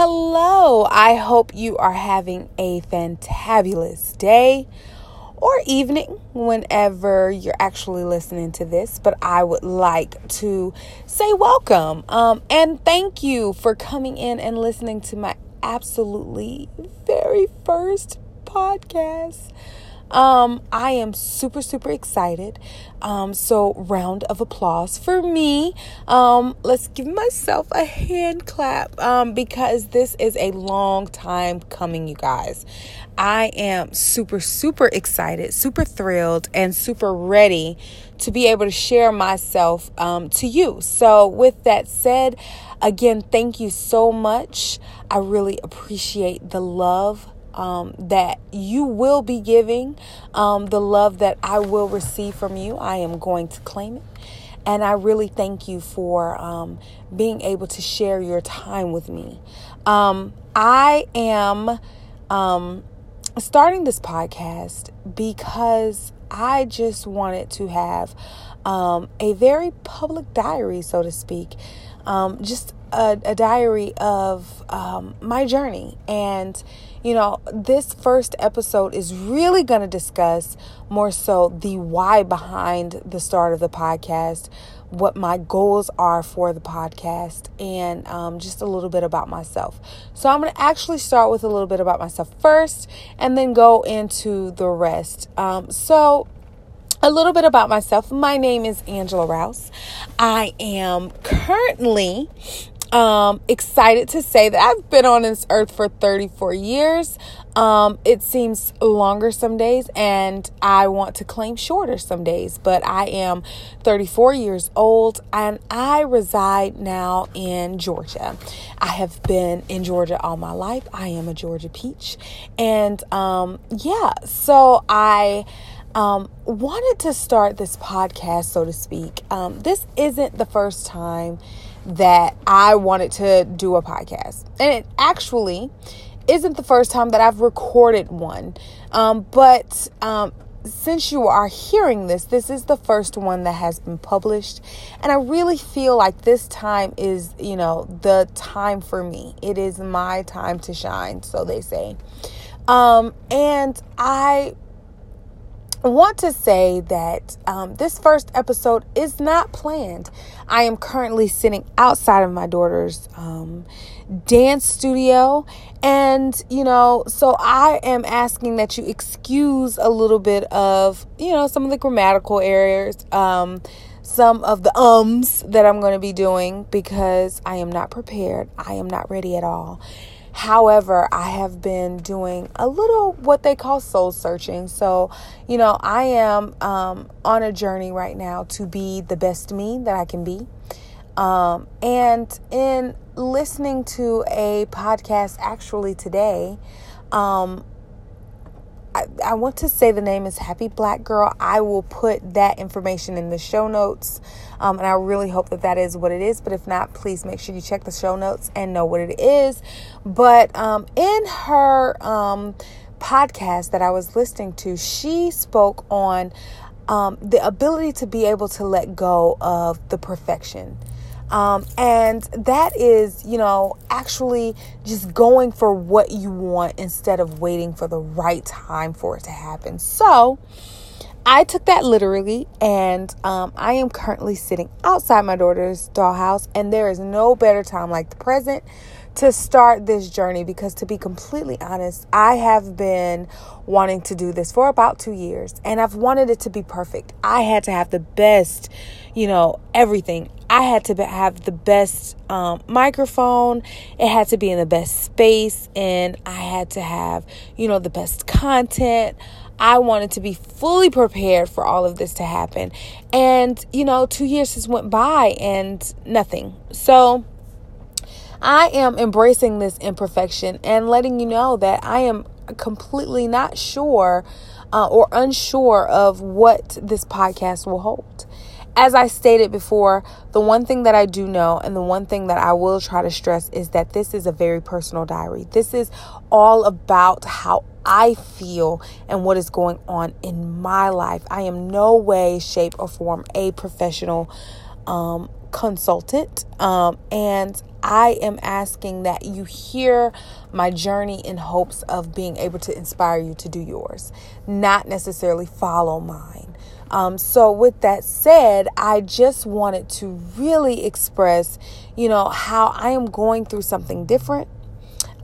Hello, I hope you are having a fantabulous day or evening whenever you're actually listening to this. But I would like to say welcome um, and thank you for coming in and listening to my absolutely very first podcast. Um, I am super, super excited. Um, so round of applause for me. Um, let's give myself a hand clap. Um, because this is a long time coming, you guys. I am super, super excited, super thrilled, and super ready to be able to share myself um, to you. So, with that said, again, thank you so much. I really appreciate the love um, that you will be giving, um, the love that I will receive from you. I am going to claim it. And I really thank you for um, being able to share your time with me. Um, I am um, starting this podcast because I just wanted to have um, a very public diary, so to speak. Just a, a diary of um, my journey. And, you know, this first episode is really going to discuss more so the why behind the start of the podcast, what my goals are for the podcast, and um, just a little bit about myself. So, I'm going to actually start with a little bit about myself first and then go into the rest. Um, so, a little bit about myself. My name is Angela Rouse. I am currently um, excited to say that I've been on this earth for 34 years. Um, it seems longer some days, and I want to claim shorter some days, but I am 34 years old and I reside now in Georgia. I have been in Georgia all my life. I am a Georgia peach, and um, yeah, so I. Um, wanted to start this podcast, so to speak. Um, this isn't the first time that I wanted to do a podcast. And it actually isn't the first time that I've recorded one. Um, but um, since you are hearing this, this is the first one that has been published. And I really feel like this time is, you know, the time for me. It is my time to shine, so they say. Um, and I want to say that um, this first episode is not planned. I am currently sitting outside of my daughter's um, dance studio, and you know, so I am asking that you excuse a little bit of you know some of the grammatical errors. Um, some of the ums that I'm going to be doing because I am not prepared. I am not ready at all. However, I have been doing a little what they call soul searching. So, you know, I am um, on a journey right now to be the best me that I can be. Um, and in listening to a podcast actually today, um, I, want to say the name is Happy Black Girl. I will put that information in the show notes. Um, and I really hope that that is what it is. But if not, please make sure you check the show notes and know what it is. But um, in her um, podcast that I was listening to, she spoke on um, the ability to be able to let go of the perfection. Um, and that is, you know, actually just going for what you want instead of waiting for the right time for it to happen. So, I took that literally, and um, I am currently sitting outside my daughter's dollhouse, and there is no better time like the present to start this journey because, to be completely honest, I have been wanting to do this for about two years, and I've wanted it to be perfect. I had to have the best, you know, everything. I had to have the best um, microphone. It had to be in the best space, and I had to have, you know, the best content. I wanted to be fully prepared for all of this to happen. And, you know, two years has went by and nothing. So I am embracing this imperfection and letting you know that I am completely not sure uh, or unsure of what this podcast will hold as I stated before, the one thing that I do know and the one thing that I will try to stress is that this is a very personal diary. This is all about how I feel and what is going on in my life. I am no way, shape, or form a professional um, consultant. Um, and I am asking that you hear my journey in hopes of being able to inspire you to do yours, not necessarily follow mine. Um, so, with that said, I just wanted to really express, you know, how I am going through something different.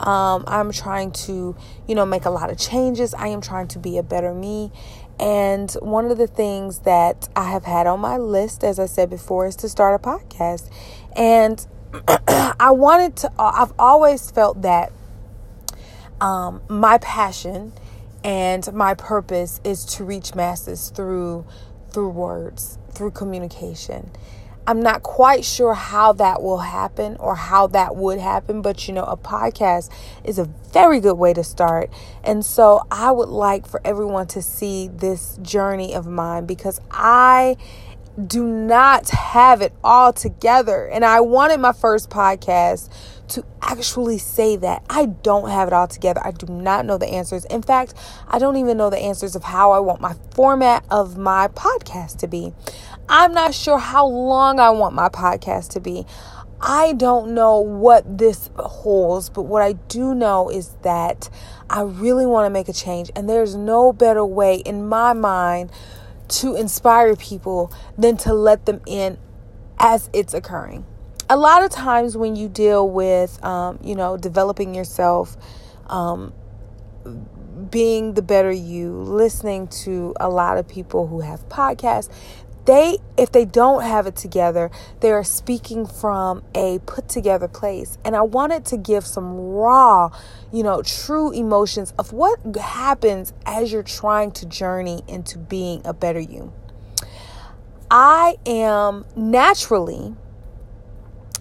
Um, I'm trying to, you know, make a lot of changes. I am trying to be a better me. And one of the things that I have had on my list, as I said before, is to start a podcast. And I wanted to, I've always felt that um, my passion and my purpose is to reach masses through through words, through communication. I'm not quite sure how that will happen or how that would happen, but you know, a podcast is a very good way to start. And so I would like for everyone to see this journey of mine because I do not have it all together. And I wanted my first podcast to actually say that I don't have it all together. I do not know the answers. In fact, I don't even know the answers of how I want my format of my podcast to be. I'm not sure how long I want my podcast to be. I don't know what this holds, but what I do know is that I really want to make a change, and there's no better way in my mind to inspire people than to let them in as it's occurring. A lot of times when you deal with, um, you know, developing yourself, um, being the better you, listening to a lot of people who have podcasts, they if they don't have it together they are speaking from a put together place and i wanted to give some raw you know true emotions of what happens as you're trying to journey into being a better you i am naturally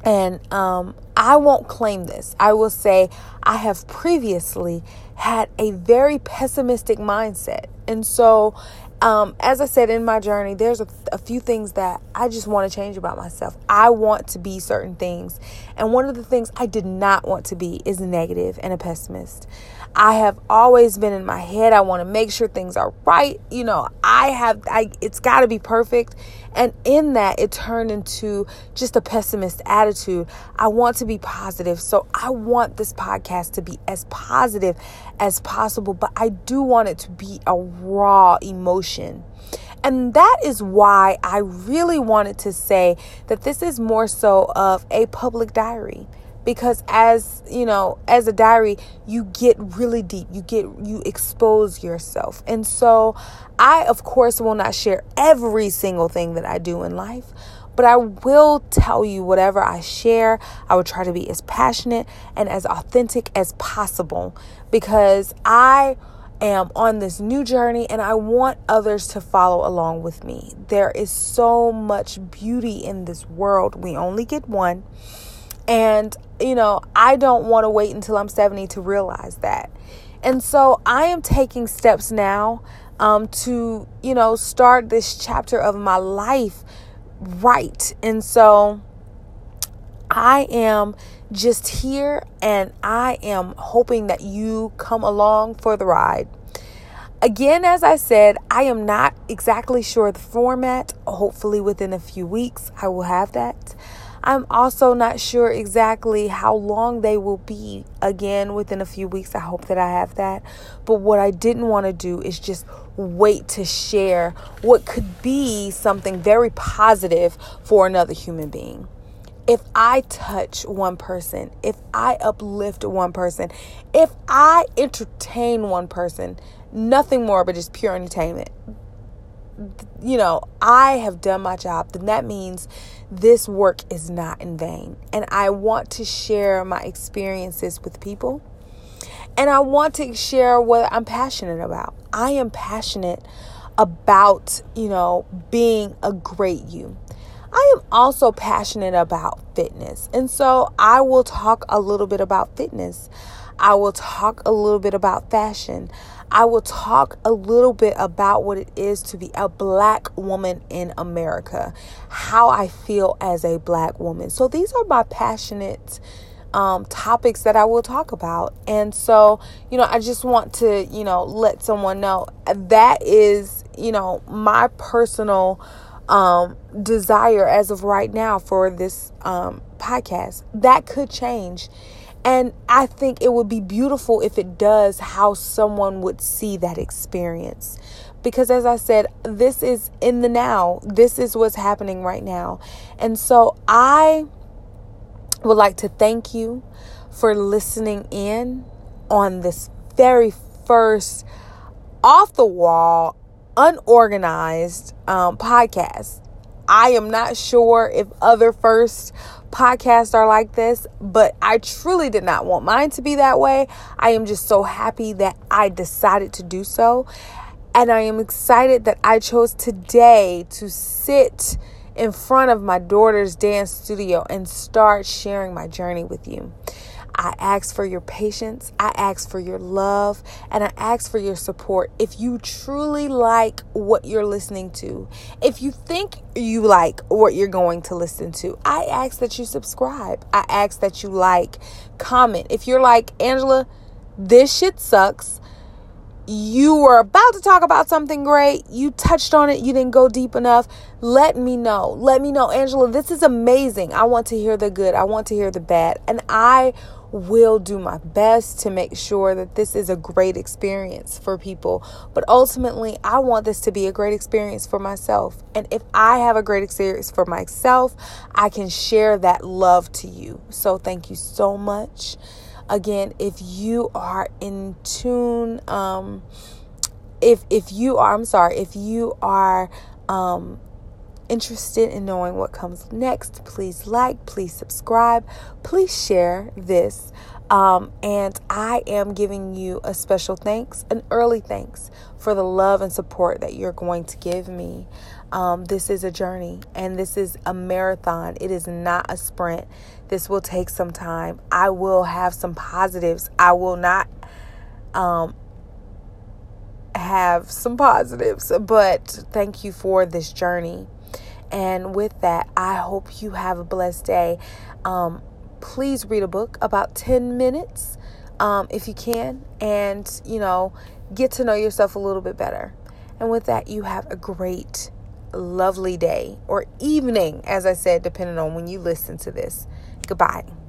and um, I won't claim this. I will say I have previously had a very pessimistic mindset. And so um, as I said in my journey, there's a, a few things that I just want to change about myself. I want to be certain things. And one of the things I did not want to be is negative and a pessimist. I have always been in my head. I want to make sure things are right. You know, I have, I, it's got to be perfect. And in that, it turned into just a pessimist attitude. I want to be positive. So I want this podcast to be as positive as possible, but I do want it to be a raw emotion. And that is why I really wanted to say that this is more so of a public diary. Because as you know as a diary you get really deep. You get you expose yourself. And so i of course will not share every single thing that i do in life but i will tell you whatever i share. I will try to be as passionate and as authentic as possible because i am on this new journey and I want others to follow along with me. There is so much beauty in this world. We only get one. And, you know, I don't want to wait until I'm 70 to realize that. And so I am taking steps now um, to, you know, start this chapter of my life right. And so I am just here and I am hoping that you come along for the ride. Again, as I said, I am not exactly sure the format. Hopefully, within a few weeks, I will have that. I'm also not sure exactly how long they will be. Again, within a few weeks, I hope that I have that. But what I didn't want to do is just wait to share what could be something very positive for another human being. If I touch one person, if I uplift one person, if I entertain one person, nothing more but just pure entertainment you know, I have done my job, then that means this work is not in vain. And I want to share my experiences with people. And I want to share what I'm passionate about. I am passionate about, you know, being a great you. I am also passionate about fitness. And so I will talk a little bit about fitness. I will talk a little bit about fashion. I will talk a little bit about what it is to be a black woman in America, how I feel as a black woman. So these are my passionate um, topics that I will talk about. And so, you know, I just want to, you know, let someone know that is, you know, my personal um, desire as of right now for this um, podcast. That could change. And I think it would be beautiful if it does, how someone would see that experience. Because as I said, this is in the now, this is what's happening right now. And so I would like to thank you for listening in on this very first off the wall, unorganized um, podcast. I am not sure if other first podcasts are like this, but I truly did not want mine to be that way. I am just so happy that I decided to do so. And I am excited that I chose today to sit in front of my daughter's dance studio and start sharing my journey with you. I ask for your patience. I ask for your love. And I ask for your support. If you truly like what you're listening to, if you think you like what you're going to listen to, I ask that you subscribe. I ask that you like, comment. If you're like, Angela, this shit sucks you were about to talk about something great, you touched on it, you didn't go deep enough, let me know. Let me know, Angela, this is amazing. I want to hear the good, I want to hear the bad. And I will do my best to make sure that this is a great experience for people. But ultimately, I want this to be a great experience for myself. And if I have a great experience for myself, I can share that love to you. So thank you so much. Again, if you are in tune, um, if if you are, I'm sorry, if you are um interested in knowing what comes next, please like, please subscribe, please share this. Um, and I am giving you a special thanks, an early thanks for the love and support that you're going to give me. Um, this is a journey and this is a marathon. It is not a sprint. This will take some time. I will have some positives. I will not um, have some positives, but thank you for this journey. And with that, I hope you have a blessed day. Um, please read a book about 10 minutes um, if you can, and you know, get to know yourself a little bit better. And with that, you have a great, lovely day or evening, as I said, depending on when you listen to this. Goodbye.